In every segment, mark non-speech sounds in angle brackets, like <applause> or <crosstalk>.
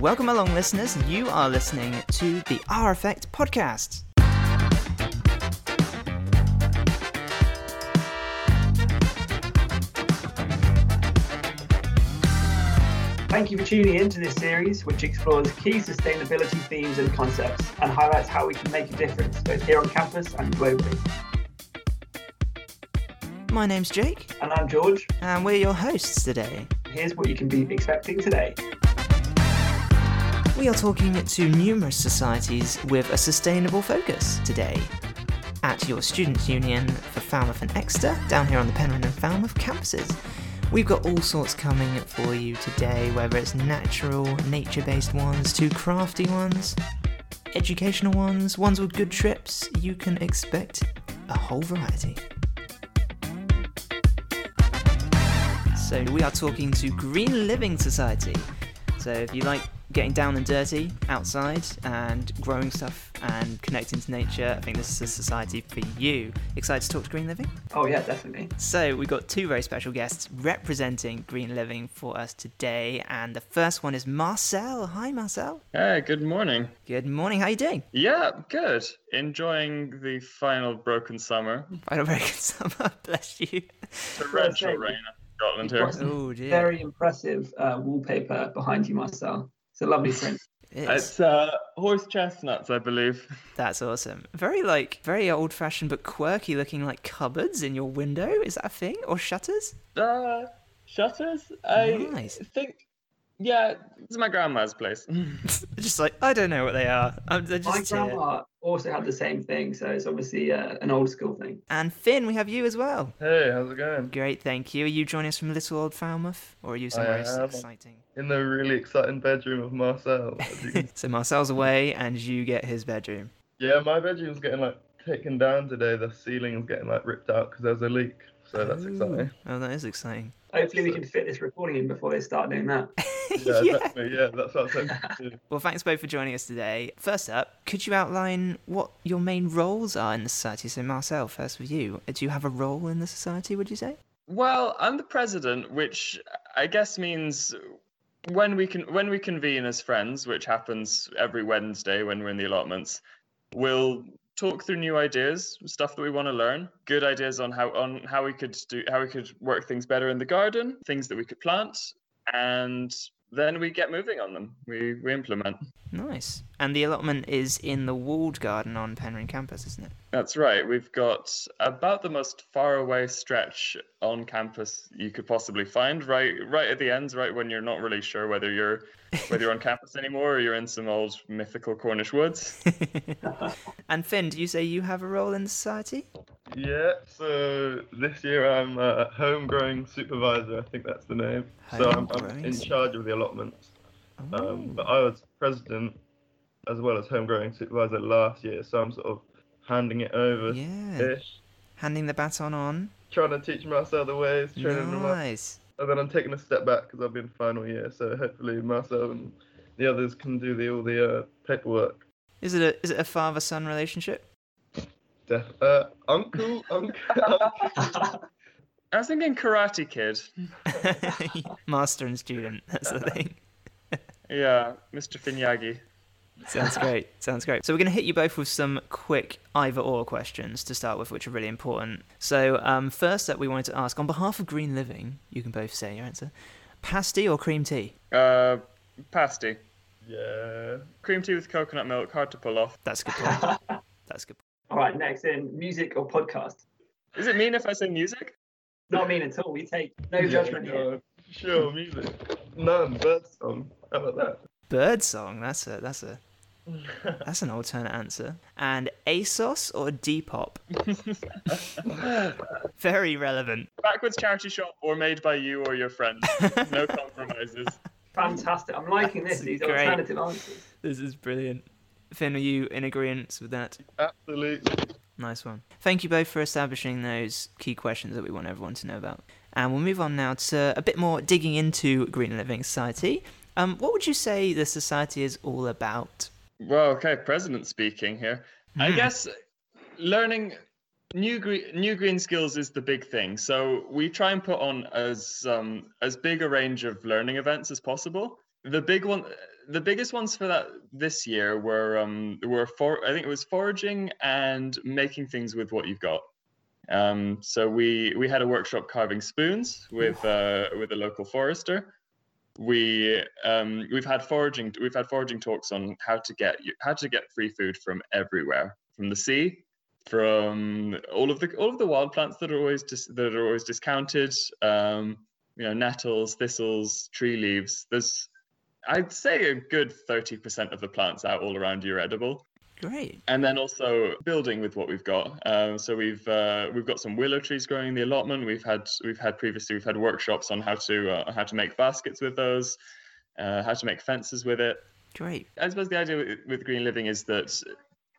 Welcome along, listeners. You are listening to the Our Effect podcast. Thank you for tuning in to this series, which explores key sustainability themes and concepts and highlights how we can make a difference both here on campus and globally. My name's Jake, And I'm George. and we're your hosts today. Here's what you can be expecting today. We are talking to numerous societies with a sustainable focus today. At your Students' Union for Falmouth and Exeter, down here on the Penryn and Falmouth campuses. We've got all sorts coming for you today, whether it's natural, nature based ones, to crafty ones, educational ones, ones with good trips. You can expect a whole variety. So, we are talking to Green Living Society. So, if you like getting down and dirty outside and growing stuff and connecting to nature, I think this is a society for you. Excited to talk to Green Living? Oh, yeah, definitely. So, we've got two very special guests representing Green Living for us today. And the first one is Marcel. Hi, Marcel. Hey, good morning. Good morning. How are you doing? Yeah, good. Enjoying the final broken summer. I had a very good summer. Bless you. Torrential rain in Scotland here. Oh, dear. Very impressive uh, wallpaper behind you, Marcel. It's a lovely print. It is. It's uh, horse chestnuts, I believe. <laughs> That's awesome. Very like very old fashioned but quirky looking like cupboards in your window. Is that a thing? Or shutters? Uh, shutters? I Nice. think, yeah, it's my grandma's place. <laughs> just like I don't know what they are. Um, they're My just here. grandma also had the same thing, so it's obviously uh, an old school thing. And Finn, we have you as well. Hey, how's it going? Great, thank you. Are you joining us from Little Old Falmouth, or are you somewhere else am. exciting? In the really exciting bedroom of Marcel. as you can- <laughs> So Marcel's away, and you get his bedroom. yeah, my bedroom's getting like taken down today. The ceiling is getting like ripped out because there's a leak. So that's exciting. Oh, that is exciting. Hopefully, we can fit this recording in before they start doing that. <laughs> Yeah, yeah. definitely. Yeah, that's what I'm saying. <laughs> Well, thanks both for joining us today. First up, could you outline what your main roles are in the society? So, Marcel, first with you. Uh, do you have a role in the society, would you say? well, I'm the president, which I guess means when we can when we convene as friends, which happens every Wednesday when we're in the allotments, we'll talk through new ideas, stuff that we want to learn, good ideas on how on how we could do how we could work things better in the garden, things that we could plant, and then we get moving on them. We we implement. Nice. And the allotment is in the walled garden on Penryn campus, isn't it? That's right. We've got about the most far away stretch on campus you could possibly find. Right, right at the ends, right when you're not really sure whether you're whether you're on <laughs> campus anymore or you're in some old mythical Cornish woods. <laughs> and Finn, do you say you have a role in society? Yeah, so this year I'm uh, home growing supervisor. I think that's the name. So I'm, I'm in charge of the allotments. Oh. Um, but I was president as well as home growing supervisor last year. So I'm sort of handing it over yeah. ish. Handing the baton on. Trying to teach Marcel the ways, training him up. Nice. And then I'm taking a step back because I've been final year, so hopefully Marcel and the others can do the all the uh, paperwork. Is it a is it a father son relationship? Def- uh, uncle, uncle, <laughs> uncle. I was thinking Karate Kid. <laughs> Master and student. That's the thing. Yeah, Mr. Finyagi. Sounds great. Sounds great. So we're going to hit you both with some quick either or questions to start with, which are really important. So um, first up, we wanted to ask on behalf of Green Living. You can both say your answer. Pasty or cream tea? Uh, pasty. Yeah. Cream tea with coconut milk, hard to pull off. That's a good point. <laughs> That's a good. Point. All right, next in music or podcast. Is it mean if I say music? Not mean at all. We take no judgment Yeah, here. Sure, music. None, bird song. How about that? Bird song. That's a that's a <laughs> that's an alternate answer. And ASOS or Depop? <laughs> Very relevant. Backwards charity shop or made by you or your friends. No <laughs> compromises. Fantastic. I'm liking this. That's These great. alternative answers. This is brilliant. Finn, are you in agreement with that? Absolutely. Nice one. Thank you both for establishing those key questions that we want everyone to know about. And we'll move on now to a bit more digging into Green Living Society. Um, what would you say the society is all about? Well, okay, president speaking here. I Hmm. guess learning new green new green skills is the big thing. So we try and put on as um as big a range of learning events as possible. The big one the biggest ones for that this year were um were for I think it was foraging and making things with what you've got. Um, so we we had a workshop carving spoons with uh, with a local forester. We um, we've had foraging we've had foraging talks on how to get how to get free food from everywhere from the sea, from all of the all of the wild plants that are always dis- that are always discounted. Um, you know, nettles, thistles, tree leaves. There's I'd say a good 30% of the plants out all around you are edible. Great. And then also building with what we've got. Um, so we've uh, we've got some willow trees growing in the allotment. We've had we've had previously we've had workshops on how to uh, how to make baskets with those, uh, how to make fences with it. Great. I suppose the idea with, with green living is that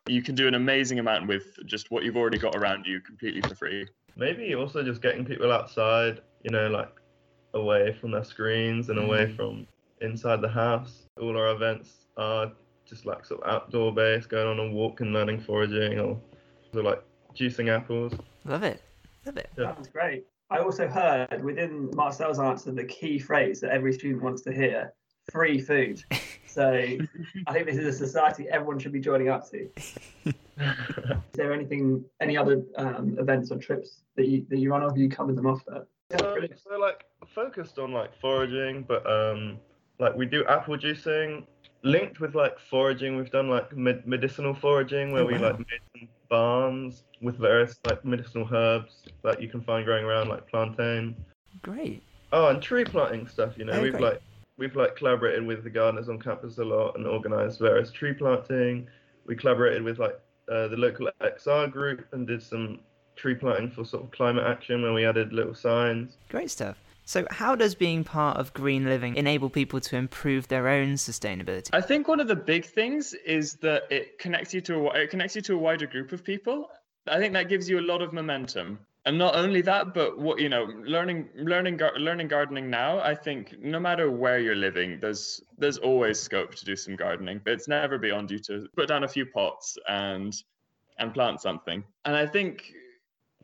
you can do an amazing amount with just what you've already got around you completely for free. Maybe also just getting people outside, you know, like away from their screens and away Mm. from inside the house. All our events are just like sort of outdoor based, going on a walk and learning foraging or, or like juicing apples. Love it. Love it. Yeah. Sounds great. I also heard within Marcel's answer the key phrase that every student wants to hear free food. <laughs> So I think this is a society everyone should be joining up to. <laughs> Is there anything, any other um, events or trips that you that you run off? You covered them off there. Yeah, so, brilliant. so like focused on like foraging, but um like we do apple juicing linked with like foraging. We've done like med- medicinal foraging where Oh, we wow. like made some balms with various like medicinal herbs that you can find growing around like plantain. Great. Oh, and tree planting stuff. You know, Oh, we've great. like we've like collaborated with the gardeners on campus a lot and organised various tree planting. We collaborated with like uh, the local XR group and did some tree planting for sort of climate action where we added little signs. Great stuff. So, how does being part of green living enable people to improve their own sustainability? I think one of the big things is that it connects you to a, it connects you to a wider group of people. I think that gives you a lot of momentum. And not only that, but what you know, learning learning learning gardening now. I think no matter where you're living, there's there's always scope to do some gardening. It's never beyond you to put down a few pots and and plant something. And I think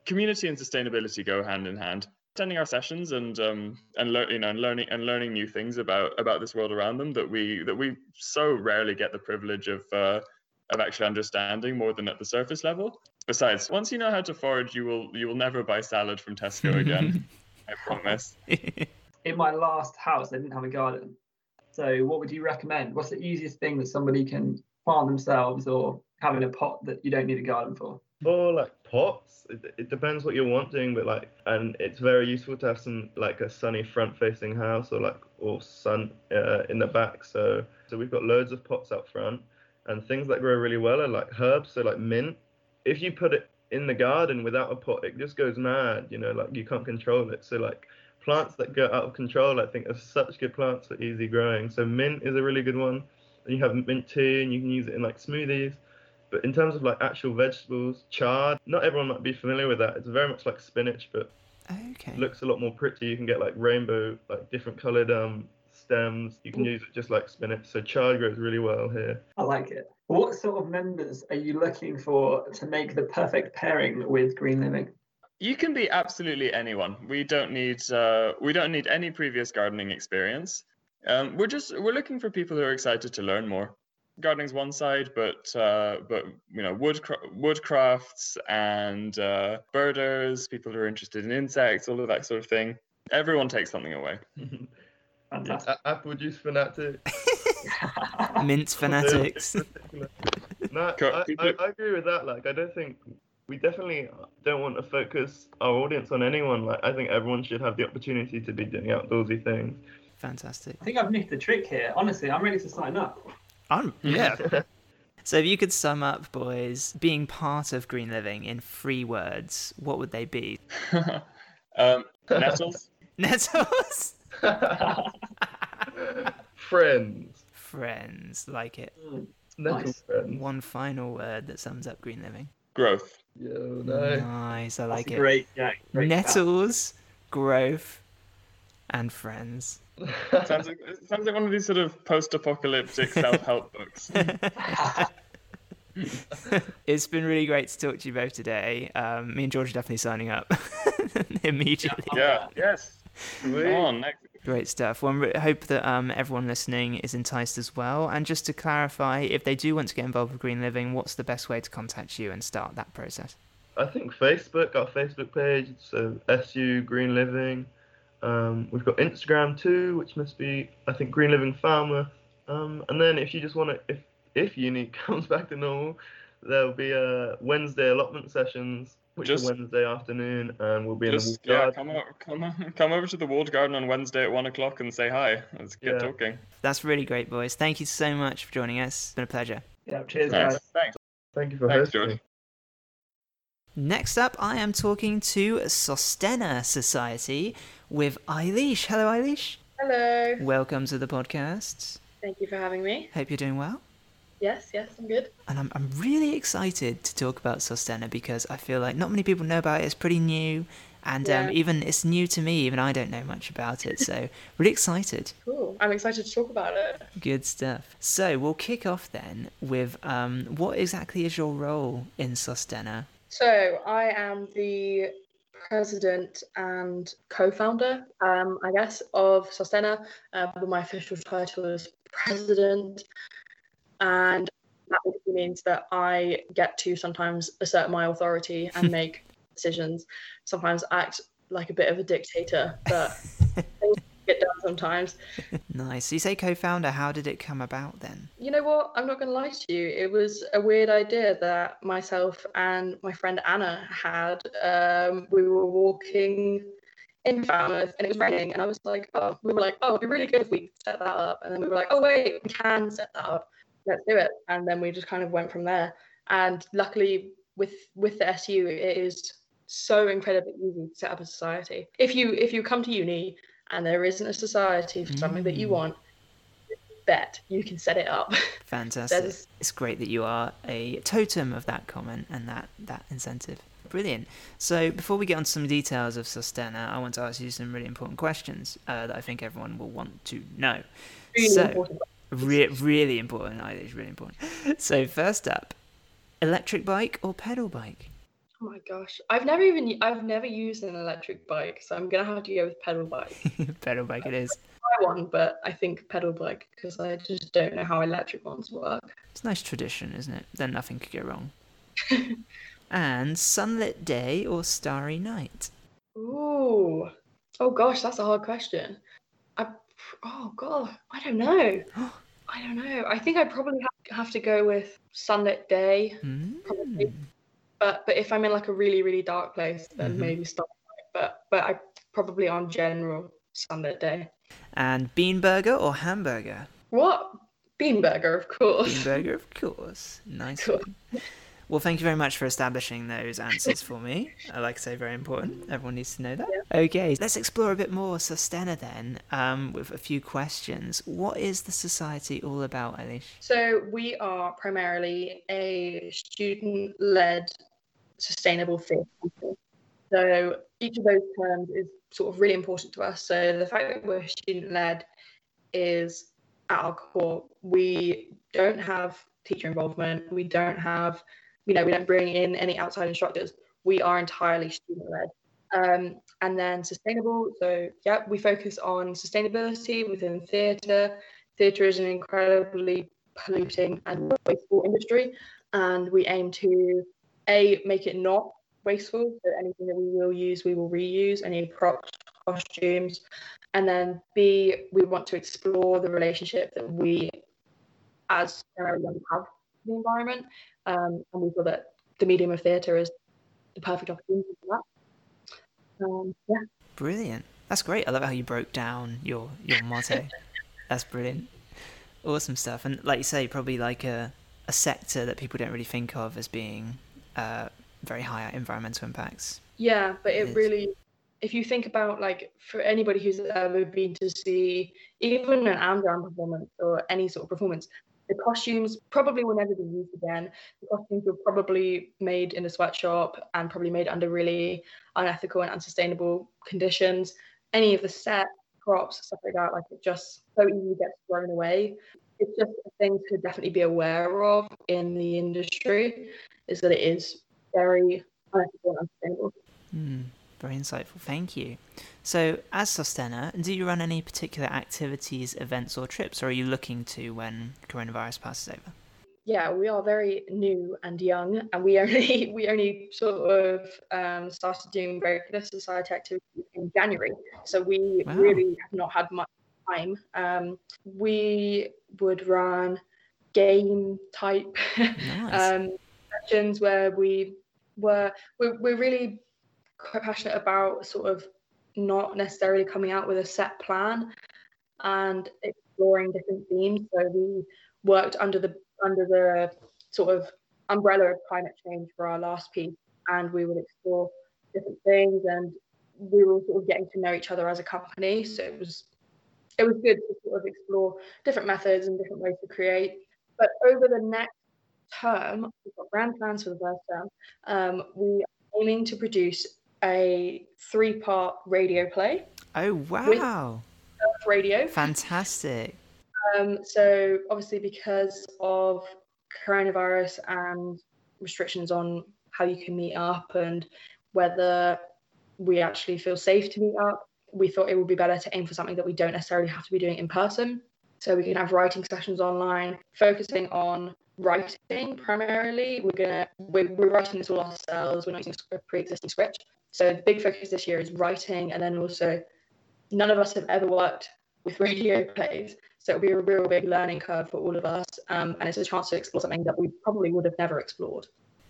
community and sustainability go hand in hand. Attending our sessions and um, and lear- you know and learning and learning new things about about this world around them that we that we so rarely get the privilege of uh, of actually understanding more than at the surface level. Besides, once you know how to forage, you will you will never buy salad from Tesco again. <laughs> I promise. In my last house, I didn't have a garden. So, what would you recommend? What's the easiest thing that somebody can plant themselves or have in a pot that you don't need a garden for? For like pots, it, it depends what you're wanting, but like, and it's very useful to have some like a sunny front-facing house or like or sun uh, in the back. So so we've got loads of pots out front, and things that grow really well are like herbs. So like mint, if you put it in the garden without a pot, it just goes mad. You know, like you can't control it. So like plants that go out of control, I think are such good plants for easy growing. So mint is a really good one. And you have mint tea, and you can use it in like smoothies. But in terms of like actual vegetables, chard, not everyone might be familiar with that. It's very much like spinach, but okay. looks a lot more pretty. You can get like rainbow, like different coloured um stems. You can use it just like spinach. So chard grows really well here. I like it. What sort of members are you looking for to make the perfect pairing with Green Living? You can be absolutely anyone. We don't need uh, we don't need any previous gardening experience. Um, we're just we're looking for people who are excited to learn more. Gardening's one side, but uh, but you know wood woodcrafts and uh, birders, people who are interested in insects, all of that sort of thing. Everyone takes something away. <laughs> Fantastic. A- apple juice fanatic. Mince fanatics. <laughs> no, <laughs> I, I, I agree with that. Like, I don't think we definitely don't want to focus our audience on anyone. Like, I think everyone should have the opportunity to be doing outdoorsy things. Fantastic. I think I've nicked the trick here. Honestly, I'm ready to sign up. I'm, yeah. <laughs> so, if you could sum up, boys, being part of green living in three words, what would they be? <laughs> um, nettles. <laughs> Nettles. friends. Friends, like it. Nettle Nice. friends. One final word that sums up green living. Growth. Yeah, no. Nice, I That's like a it. great, yeah, great Nettles, growth, and friends. Sounds like it sounds like one of these sort of post-apocalyptic <laughs> self-help books. <laughs> It's been really great to talk to you both today. Um, me and George are definitely signing up <laughs> immediately. Yeah. Yes. Come on. Next, Great stuff. Well, I hope that um, everyone listening is enticed as well. And just to clarify, if they do want to get involved with Green Living, what's the best way to contact you and start that process? I think Facebook, our Facebook page, so SU Green Living. Um, we've got Instagram too, which must be I think Green Living Falmouth. Um, and then if you just want to, if if uni <laughs> comes back to normal, there'll be a uh, Wednesday allotment sessions, which just, are Wednesday afternoon, and we'll be just, in the yeah, come over, come <laughs> come over to the walled garden on Wednesday at one o'clock and say hi. Let's get yeah. talking. That's really great, boys. Thank you so much for joining us. It's been a pleasure. Yeah, cheers, guys. Thanks. Thank you for Thanks, hosting. George. Next up, I am talking to Sostenna Society with Eilish. Hello, Eilish. Hello. Welcome to the podcast. Thank you for having me. Hope you're doing well. Yes, yes, I'm good. And I'm, I'm really excited to talk about Sostenna because I feel like not many people know about it. It's pretty new. And um, yeah. um, even it's new to me, even I don't know much about it. So, <laughs> really excited. Cool. I'm excited to talk about it. Good stuff. So, we'll kick off then with um, what exactly is your role in Sostenna? So I am the president and co-founder, um, I guess, of Sostenna. Uh, but my official title is president, and that means that I get to sometimes assert my authority and <laughs> make decisions. Sometimes act like a bit of a dictator, but <laughs> sometimes. <laughs> nice. You say co-founder. How did it come about then? You know what? I'm not going to lie to you. It was a weird idea that myself and my friend Anna had. Um, we were walking in Falmouth and it was raining, and I was like, oh, we were like, oh, it'd be really good if we set that up. And then we were like, oh wait, we can set that up. Let's do it. And then we just kind of went from there. And luckily, with with the SU, it is so incredibly easy to set up a society. If you if you come to uni and there isn't a society for something that you mm. want, bet you can set it up. <laughs> Fantastic. it's great that you are a totem of that comment and that, that incentive. Brilliant. So before we get on to some details of Sostenna, I want to ask you some really important questions uh, that I think everyone will want to know. Really so, important. Re- really important. I think it's really important. So first up, electric bike or pedal bike? Oh my gosh, I've never even I've never used an electric bike, so I'm gonna have to go with pedal bike. <laughs> pedal bike, it is. I one, but I think pedal bike because I just don't know how electric ones work. It's a nice tradition, isn't it? Then nothing could go wrong. <laughs> and sunlit day or starry night? Ooh, oh gosh, that's a hard question. I oh god, I don't know. <gasps> I don't know. I think I'd probably have, have to go with sunlit day. Mm. Probably but but if I'm in like a really really dark place, then mm-hmm. maybe stop. But but I probably on general Sunday day. And bean burger or hamburger? What? Bean burger, of course. Bean burger, of course. Nice. Cool. Well, thank you very much for establishing those answers for me. <laughs> I like to say very important. Everyone needs to know that. Yeah. Okay, let's explore a bit more Sustena then, um, with a few questions. What is the society all about, Eilish? So we are primarily a student-led sustainable theatre. So each of those terms is sort of really important to us. So the fact that we're student-led is at our core. We don't have teacher involvement. We don't have you know, we don't bring in any outside instructors. We are entirely student led. Um, and then sustainable. So, yeah, we focus on sustainability within theatre. Theatre is an incredibly polluting and wasteful industry, and we aim to a make it not wasteful. So anything that we will use, we will reuse. Any props, costumes, and then b we want to explore the relationship that we as young have with the environment um, and we feel that the medium of theatre is the perfect opportunity for that. Um, yeah. Brilliant. That's great. I love how you broke down your your motto. That's brilliant. Awesome stuff. And like you say, probably like a a sector that people don't really think of as being uh, very high environmental impacts. Yeah, but it, it really, if you think about like for anybody who's ever been to see even an am-dram performance or any sort of performance, the costumes probably will never be used again. The costumes were probably made in a sweatshop and probably made under really unethical and unsustainable conditions. Any of the set, props, stuff like that, like it just so easily gets thrown away. It's just a thing to definitely be aware of in the industry is that it is very unsustainable. Mm. Very insightful. Thank you. So, as Sostena, do you run any particular activities, events, or trips, or are you looking to when coronavirus passes over? Yeah, we are very new and young, and we only <laughs> we only sort of um, started doing regular society activities in January. So we Wow. really have not had much time. Um, we would run game type <laughs> Nice. um, sessions where we were we're, we're really quite passionate about sort of not necessarily coming out with a set plan and exploring different themes. So we worked under the under the sort of umbrella of climate change for our last piece and we would explore different things and we were sort of getting to know each other as a company. So it was it was good to sort of explore different methods and different ways to create. But over the next term, we've got grand plans for the first term. Um, we are aiming to produce a three-part radio play, oh, wow. radio. Fantastic. Um, so obviously, because of coronavirus and restrictions on how you can meet up and whether we actually feel safe to meet up, we thought it would be better to aim for something that we don't necessarily have to be doing in person. So we can have writing sessions online, focusing on writing primarily. We're gonna we're, we're writing this all ourselves. We're not using a pre-existing script. So the big focus this year is writing, and then also none of us have ever worked with radio <laughs> plays, so it'll be a real big learning curve for all of us, um, and it's a chance to explore something that we probably would have never explored.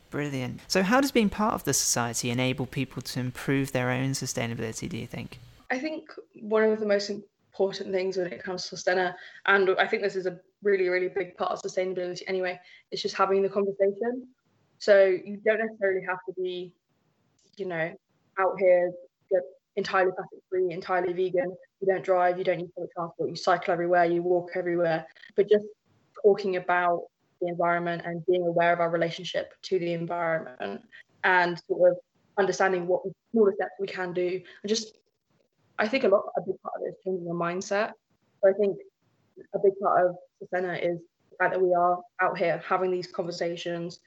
Brilliant. So, how does being part of the society enable people to improve their own sustainability, do you think? I think one of the most important things when it comes to Stena, and I think this is a really, really big part of sustainability anyway, It's just having the conversation. So you don't necessarily have to be, you know, out here entirely plastic free, entirely vegan. You don't drive, you don't use public transport, you cycle everywhere, you walk everywhere. But just talking about the environment and being aware of our relationship to the environment and sort of understanding what smaller steps we can do and just I think a lot a big part of it is changing your mindset. So I think a big part of Susanna is the fact that we are out here having these conversations,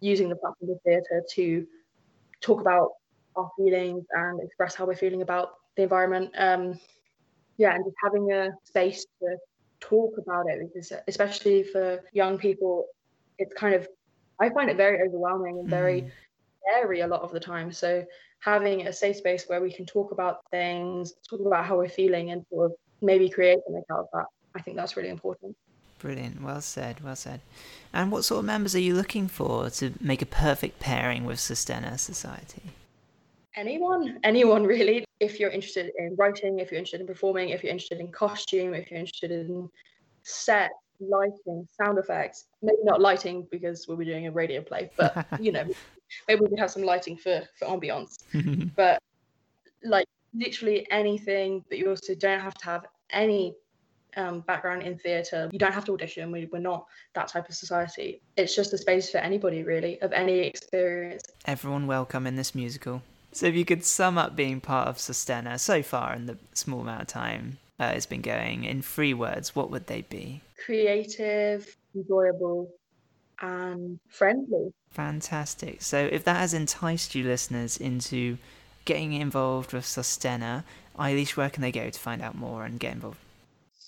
using the platform of theatre to talk about our feelings and express how we're feeling about the environment. Um, yeah, and just having a space to talk about it because especially for young people, it's kind of I find it very overwhelming and very Mm. scary a lot of the time. So having a safe space where we can talk about things, talk about how we're feeling, and sort of maybe create something out of that. I think that's really important. Brilliant. Well said. Well said. And what sort of members are you looking for to make a perfect pairing with Sustaina Society? Anyone, anyone really. If you're interested in writing, if you're interested in performing, if you're interested in costume, if you're interested in set, lighting, sound effects, maybe not lighting because we'll be doing a radio play, but <laughs> you know, maybe we could have some lighting for for ambiance. <laughs> but like literally anything but you also don't have to have any um, background in theatre you don't have to audition we, we're not that type of society it's just a space for anybody really of any experience Everyone welcome in this musical. So, if you could sum up being part of Sustaina so far in the small amount of time uh, it's been going in three words, what would they be? creative enjoyable and friendly Fantastic. So, if that has enticed you listeners into getting involved with Sustaina, Eilish, where can they go to find out more and get involved?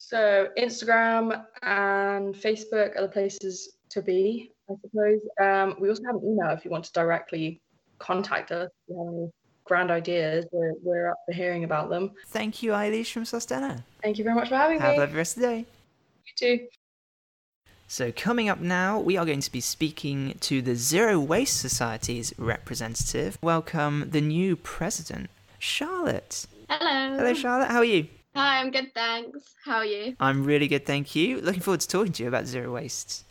So instagram and facebook are the places to be i suppose um, we also have an email if you want to directly contact us if you have any grand ideas we're, we're up for hearing about them Thank you, Eilish from Sustaina. thank you very much for having me. Have a lovely rest of the day. you too So, coming up now, we are going to be speaking to the Zero Waste Society's representative. Welcome the new president, Charlotte. Hello. Hello, Charlotte. How are you? Hi, I'm good, thanks. How are you? I'm really good, thank you. Looking forward to talking to you about zero waste.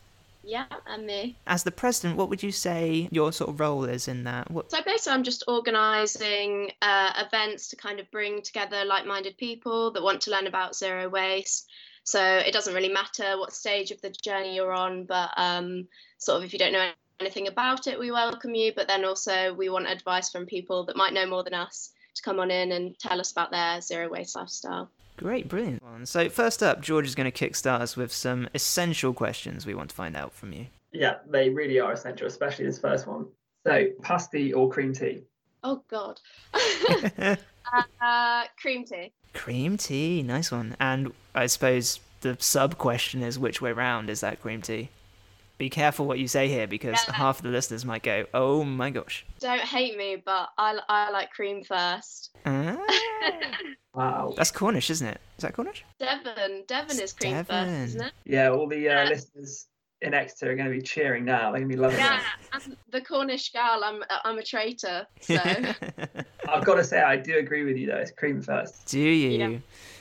Yeah, and me. As the president, what would you say your sort of role is in that? What? So basically, I'm just organising uh, events to kind of bring together like-minded people that want to learn about zero waste. So it doesn't really matter what stage of the journey you're on, but um, sort of if you don't know anything about it, we welcome you. But then also we want advice from people that might know more than us to come on in and tell us about their zero waste lifestyle. Great, brilliant. So first up, George is going to kickstart us with some essential questions we want to find out from you. Yeah, they really are essential, especially this first one. So, pasty or cream tea? Oh God. <laughs> <laughs> uh, cream tea. cream tea, nice one. And I suppose the sub question is which way round is that cream tea? Be careful what you say here because Yeah. half the listeners might go, "Oh my gosh." Don't hate me, but I, I like cream first. Ah, <laughs> Wow. that's Cornish, isn't it? Is that Cornish? Devon, Devon is cream Devon. first, isn't it? Yeah, all the uh, Yeah. listeners in Exeter are going to be cheering now. They're going to be loving Yeah, it. I'm the Cornish gal. I'm I'm a traitor. So <laughs> I've got to say, I do agree with you though. It's cream first. Do you? Yeah.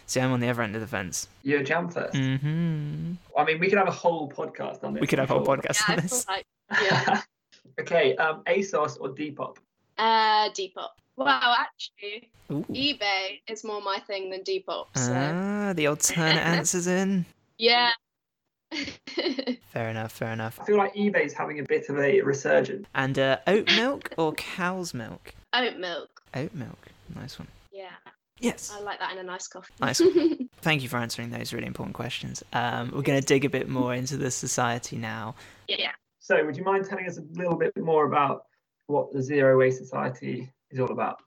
See, I'm on the other end of the fence. You're a jam first. hmm I mean, we could have a whole podcast on this. We could have a I'm whole sure. podcast yeah, on I this. like yeah. <laughs> okay, um, ASOS or Depop? Uh, Depop. Well, actually, Ooh. eBay is more my thing than Depop. So Ah, the alternate <laughs> answers in. yeah. <laughs> Fair enough, fair enough. I feel like eBay's having a bit of a resurgence. And uh, oat milk or cow's milk? Oat milk. Oat milk. Nice one. Yeah, Yes. I like that in a nice coffee. Nice <laughs> Thank you for answering those really important questions. Um, we're going to dig a bit more into the society now. yeah. So, would you mind telling us a little bit more about what the Zero Waste Society is all about?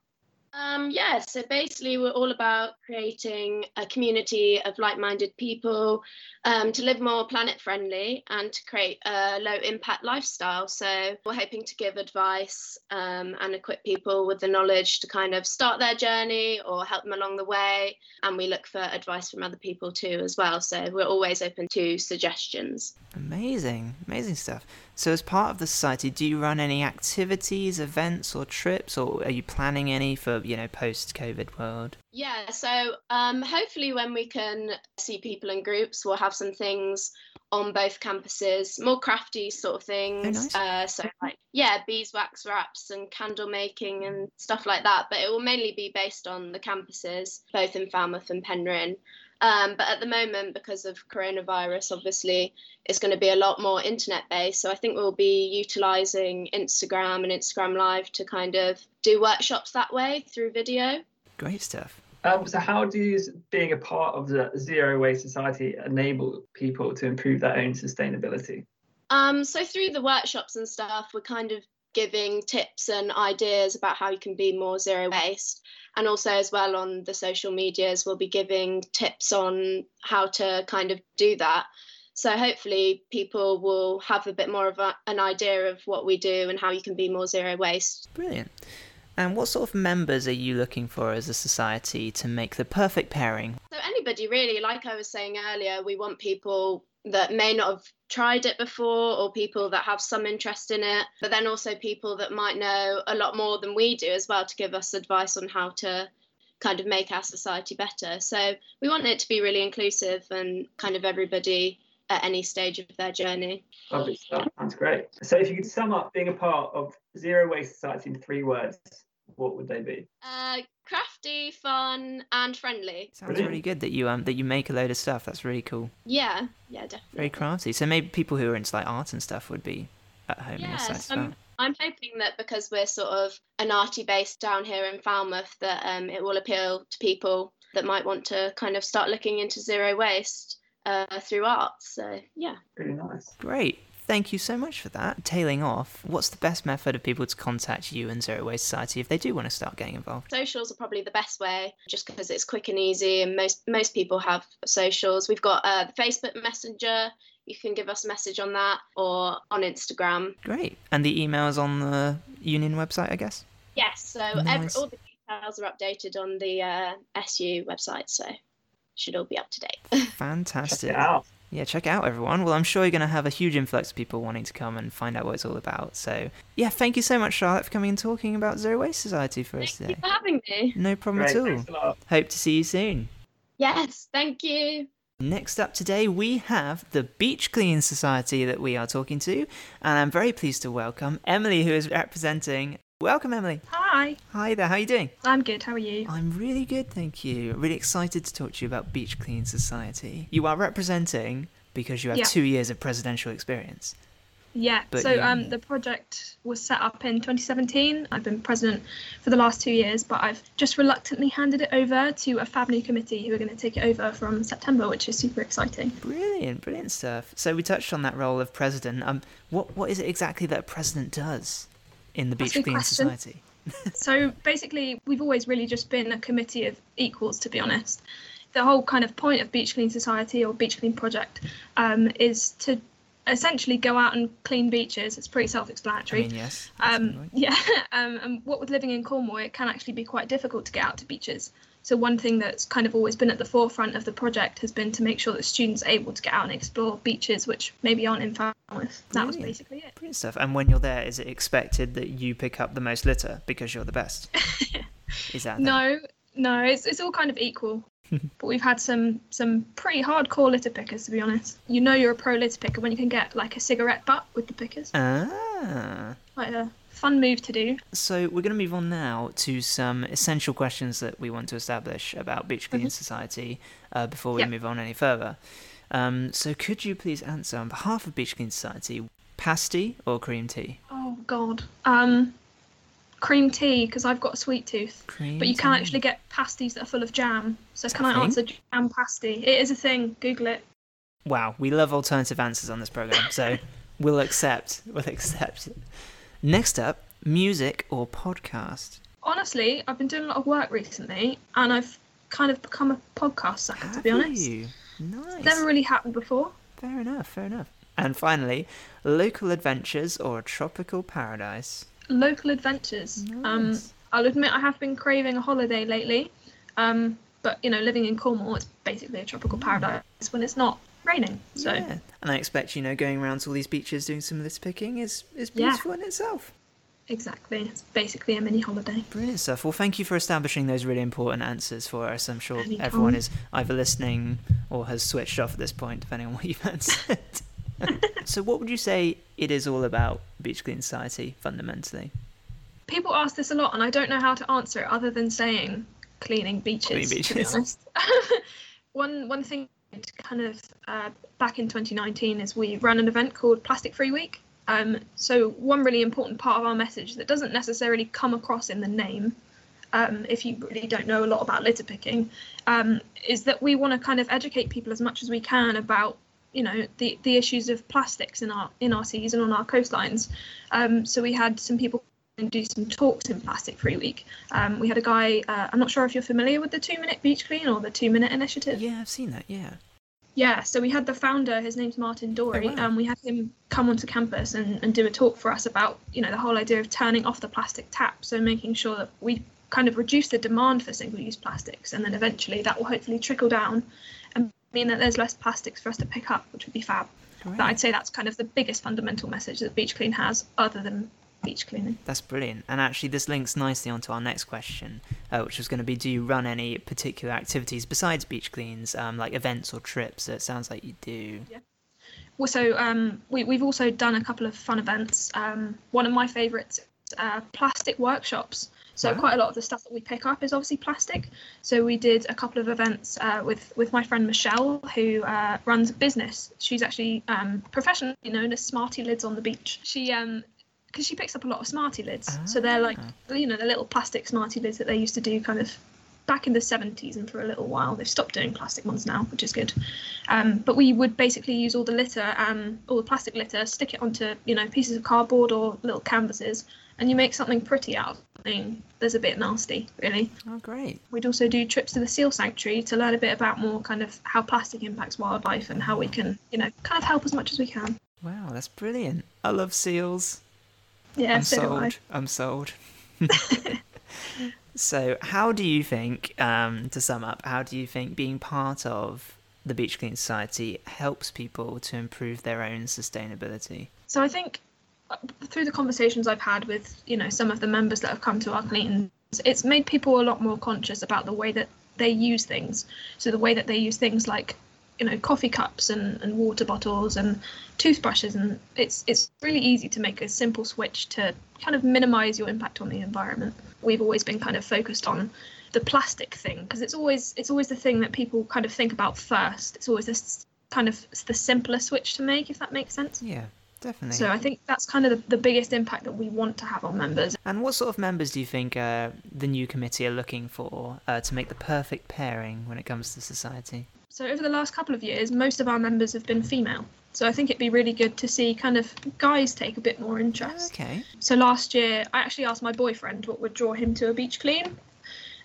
Um, yeah, so basically, we're all about creating a community of like minded people um, to live more planet friendly and to create a low impact lifestyle. So, we're hoping to give advice um, and equip people with the knowledge to kind of start their journey or help them along the way. And we look for advice from other people too, as well. So, we're always open to suggestions. Amazing, amazing stuff. So, as part of the society, do you run any activities, events, or trips, or are you planning any for you know post COVID world? Yeah, so um, hopefully when we can see people in groups, we'll have some things on both campuses, more crafty sort of things. Oh, nice. uh, so like yeah, beeswax wraps and candle making and stuff like that. But it will mainly be based on the campuses, both in Falmouth and Penryn. Um, but at the moment, because of coronavirus, obviously, it's going to be a lot more internet based. So I think we'll be utilizing Instagram and Instagram Live to kind of do workshops that way through video. Great stuff. Um, so, how does being a part of the Zero Waste Society enable people to improve their own sustainability? Um, so through the workshops and stuff, we're kind of giving tips and ideas about how you can be more zero waste. And also as well on the social medias, we'll be giving tips on how to kind of do that. So hopefully people will have a bit more of a, an idea of what we do and how you can be more zero waste. Brilliant. And what sort of members are you looking for as a society to make the perfect pairing? So anybody really, like I was saying earlier, we want people that may not have tried it before or people that have some interest in it, but then also people that might know a lot more than we do as well to give us advice on how to kind of make our society better. So we want it to be really inclusive and kind of everybody at any stage of their journey. Lovely stuff. Sounds great. So, if you could sum up being a part of Zero Waste Society in three words, what would they be? Uh, crafty, fun, and friendly. Sounds Brilliant. really good that you um that you make a load of stuff. That's really cool. Yeah, yeah, definitely. Very crafty. So maybe people who are into like art and stuff would be at home in this site Yes, as well. I'm, I'm hoping that because we're sort of an arty base down here in Falmouth, that um, it will appeal to people that might want to kind of start looking into zero waste uh, through art. So yeah, Really nice. Great. Thank you so much for that. Tailing off, what's the best method of people to contact you and Zero Waste Society if they do want to start getting involved? socials are probably the best way, just because it's quick and easy, and most most people have socials. We've got uh, the Facebook Messenger. You can give us a message on that or on Instagram. Great. And the email's on the union website, I guess? Yes, so every, all the details are updated on the uh, SU website, so should all be up to date. Fantastic. Check it out. Yeah, check it out, everyone. Well, I'm sure you're going to have a huge influx of people wanting to come and find out what it's all about. So, yeah, thank you so much, Charlotte, for coming and talking about Zero Waste Society for us Thank you today. for having me. No problem Great. at all. Thanks a lot. Hope to see you soon. Yes, thank you. Next up today, we have the Beach Clean Society that we are talking to, and I'm very pleased to welcome Emily, who is representing. Welcome, Emily. Hi, Hi there. How are you doing? I'm good. How are you? I'm really good, thank you. Really excited to talk to you about Beach Clean Society. You are representing because you have Yeah. two years of presidential experience. Yeah. But so you- um, the project was set up in 2017. I've been president for the last two years, but I've just reluctantly handed it over to a fab new committee who are going to take it over from September, which is super exciting. Brilliant, brilliant stuff. So we touched on that role of president. Um, what what is it exactly that a president does in the Beach Clean question. Society? <laughs> So basically, we've always really just been a committee of equals, to be honest. The whole kind of point of Beach Clean Society or Beach Clean Project um, is to essentially go out and clean beaches. It's pretty self-explanatory. mean, yes. Um, <laughs> yeah, um, and what with living in Cornwall, it can actually be quite difficult to get out to beaches. So one thing that's kind of always been at the forefront of the project has been to make sure that students are able to get out and explore beaches which maybe aren't in Falmouth. That was basically it. Brilliant stuff. And when you're there, is it expected that you pick up the most litter because you're the best? <laughs> Is that No, no, it's it's all kind of equal. <laughs> but we've had some some pretty hardcore litter pickers, to be honest. You know you're a pro litter picker when you can get like a cigarette butt with the pickers. Ah. Quite a fun move to do. So we're going to move on now to some essential questions that we want to establish about Beach Clean Mhm. Society uh, before we Yep. move on any further. Um, so could you please answer on behalf of Beach Clean Society, pasty or cream tea? Oh God. Um, cream tea because I've got a sweet tooth. Cream But you can tea. actually get pasties that are full of jam. So can I answer jam pasty? It is a thing. Google it. Wow, we love alternative answers on this program, so <laughs> we'll accept. We'll accept. Next up, music or podcast? Honestly, I've been doing a lot of work recently, and I've kind of become a podcast sucker. to be honest, you? Nice. it's never really happened before. Fair enough. Fair enough. And finally, local adventures or a tropical paradise? Local adventures. Um, I'll admit I have been craving a holiday lately, um, but you know, living in Cornwall, it's basically a tropical paradise when it's not raining. So Yeah. And I expect, you know, going around to all these beaches doing some of this picking is, is Yeah. beautiful in itself. exactly, it's basically a mini holiday. Brilliant stuff. Well, thank you for establishing those really important answers for us. I'm sure Anytime. everyone is either listening or has switched off at this point, depending on what you've <laughs> answered. <laughs> so, what would you say it is all about, Beach Clean Society, fundamentally? People ask this a lot, and I don't know how to answer it other than saying cleaning beaches. Clean To be <laughs> one one thing to kind of uh, back in 2019 is we ran an event called Plastic Free Week. Um, so one really important part of our message that doesn't necessarily come across in the name, um, if you really don't know a lot about litter picking, um, is that we want to kind of educate people as much as we can about you know the the issues of plastics in our in our seas and on our coastlines. Um, so we had some people and do some talks in Plastic Free Week. Um, we had a guy. Uh, I'm not sure if you're familiar with the Two Minute Beach Clean or the Two Minute Initiative. Yeah, I've seen that, yeah. Yeah, so we had the founder, his name's Martin Dorey, Oh, wow. and we had him come onto campus and, and do a talk for us about, you know, the whole idea of turning off the plastic tap. So making sure that we kind of reduce the demand for single-use plastics, and then eventually that will hopefully trickle down and mean that there's less plastics for us to pick up, which would be fab. But I'd say that's kind of the biggest fundamental message that Beach Clean has, other than beach cleaning. That's brilliant. And actually, this links nicely onto our next question, uh, which was going to be Do you run any particular activities besides beach cleans, um, like events or trips? It sounds like you do. yeah Also, um, we, we've also done a couple of fun events. Um, one of my favourites, uh, plastic workshops. So Wow. quite a lot of the stuff that we pick up is obviously plastic. So we did a couple of events uh, with with my friend Michelle, who uh, runs a business. She's actually um, professionally known as Smarty Lids on the Beach. She um because she picks up a lot of Smarty lids. So they're like Ah. you know the little plastic Smarty lids that they used to do kind of back in the 70s and for a little while they've stopped doing plastic ones now which is good um, but we would basically use all the litter um, all the plastic litter stick it onto you know pieces of cardboard or little canvases and you make something pretty out of something there's a bit nasty really Oh, great. we'd also do trips to the seal sanctuary to learn a bit about more kind of how plastic impacts wildlife and how we can you know kind of help as much as we can Wow, that's brilliant. I love seals. yeah I'm so sold. I'm sold. <laughs> so, how do you think, um, to sum up, how do you think being part of the Beach Clean Society helps people to improve their own sustainability? So I think through the conversations I've had with you know some of the members that have come to our cleans, it's made people a lot more conscious about the way that they use things. So the way that they use things like you know coffee cups and, and water bottles and toothbrushes and it's it's really easy to make a simple switch to kind of minimize your impact on the environment. We've always been kind of focused on the plastic thing because it's always it's always the thing that people kind of think about first. It's always this kind of the simpler switch to make if that makes sense. Yeah, definitely. So I think that's kind of the, the biggest impact that we want to have on members. And what sort of members do you think uh, the new committee are looking for uh, to make the perfect pairing when it comes to society? So over the last couple of years, most of our members have been female. So I think it'd be really good to see kind of guys take a bit more interest. Okay. So last year, I actually asked my boyfriend what would draw him to a beach clean,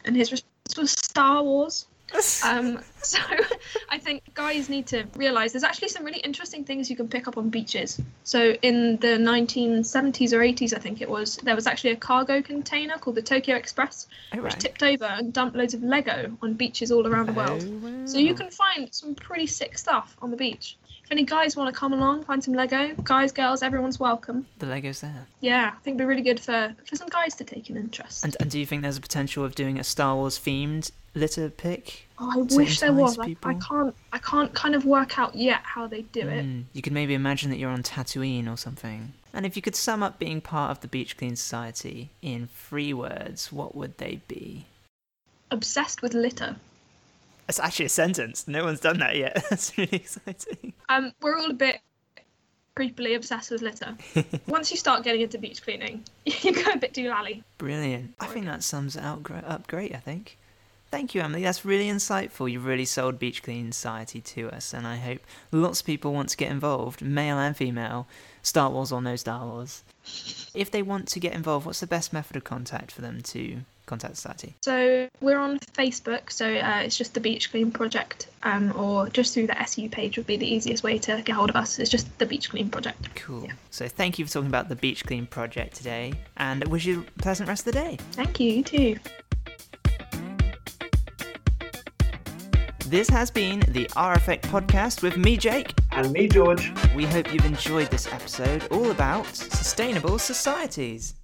and his response was Star Wars. <laughs> Um, so <laughs> I think guys need to realise there's actually some really interesting things you can pick up on beaches. So in the 1970s or 80s, I think it was, there was actually a cargo container called the Tokyo Express, Oh, which right. tipped over and dumped loads of Lego on beaches all around the world. Oh, So you can find some pretty sick stuff on the beach. If any guys want to come along, find some Lego, guys, girls, everyone's welcome. The Lego's there. Yeah, I think it'd be really good for, for some guys to take an interest. And, and do you think there's a potential of doing a Star Wars themed litter pick? Oh, I wish there was. I, I can't. I can't kind of work out yet how they do it. Mm, you could maybe imagine that you're on Tatooine or something. And if you could sum up being part of the Beach Clean Society in three words, what would they be? Obsessed with litter. That's actually a sentence. No one's done that yet. <laughs> That's really exciting. Um, we're all a bit creepily obsessed with litter. <laughs> Once you start getting into beach cleaning, <laughs> you go a bit doolally. Brilliant. I think that sums it out up great, I think. Thank you, Emily. That's really insightful. You've really sold Beach Clean Society to us, and I hope lots of people want to get involved, male and female, Star Wars or no Star Wars. If they want to get involved, what's the best method of contact for them to contact Society? So we're on Facebook, so uh, it's just the Beach Clean Project, um, or just through the SU page would be the easiest way to get hold of us. It's just the Beach Clean Project. Cool. Yeah. So thank you for talking about the Beach Clean project today, and wish you a pleasant rest of the day. Thank you, you too. This has been the Our Effect podcast with me, Jake. And me, George. We hope you've enjoyed this episode all about sustainable societies.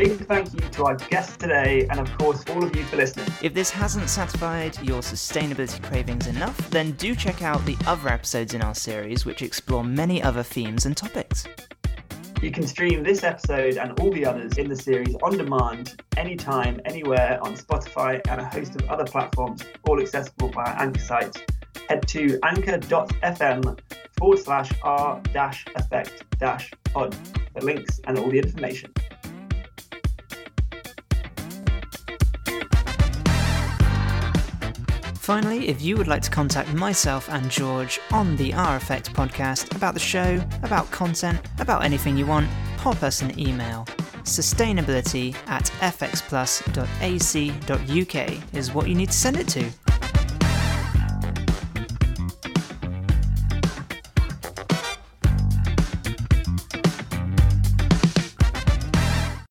Big thank you to our guests today, and of course, all of you for listening. If this hasn't satisfied your sustainability cravings enough, then do check out the other episodes in our series, which explore many other themes and topics. You can stream this episode and all the others in the series on demand, anytime, anywhere on Spotify and a host of other platforms, all accessible via Anchor site. Head to anchor.fm forward slash our dash effect dash pod for links and all the information. Finally, if you would like to contact myself and George on the Our Effect podcast about the show, about content, about anything you want, pop us an email. Sustainability at fxplus.ac.uk is what you need to send it to.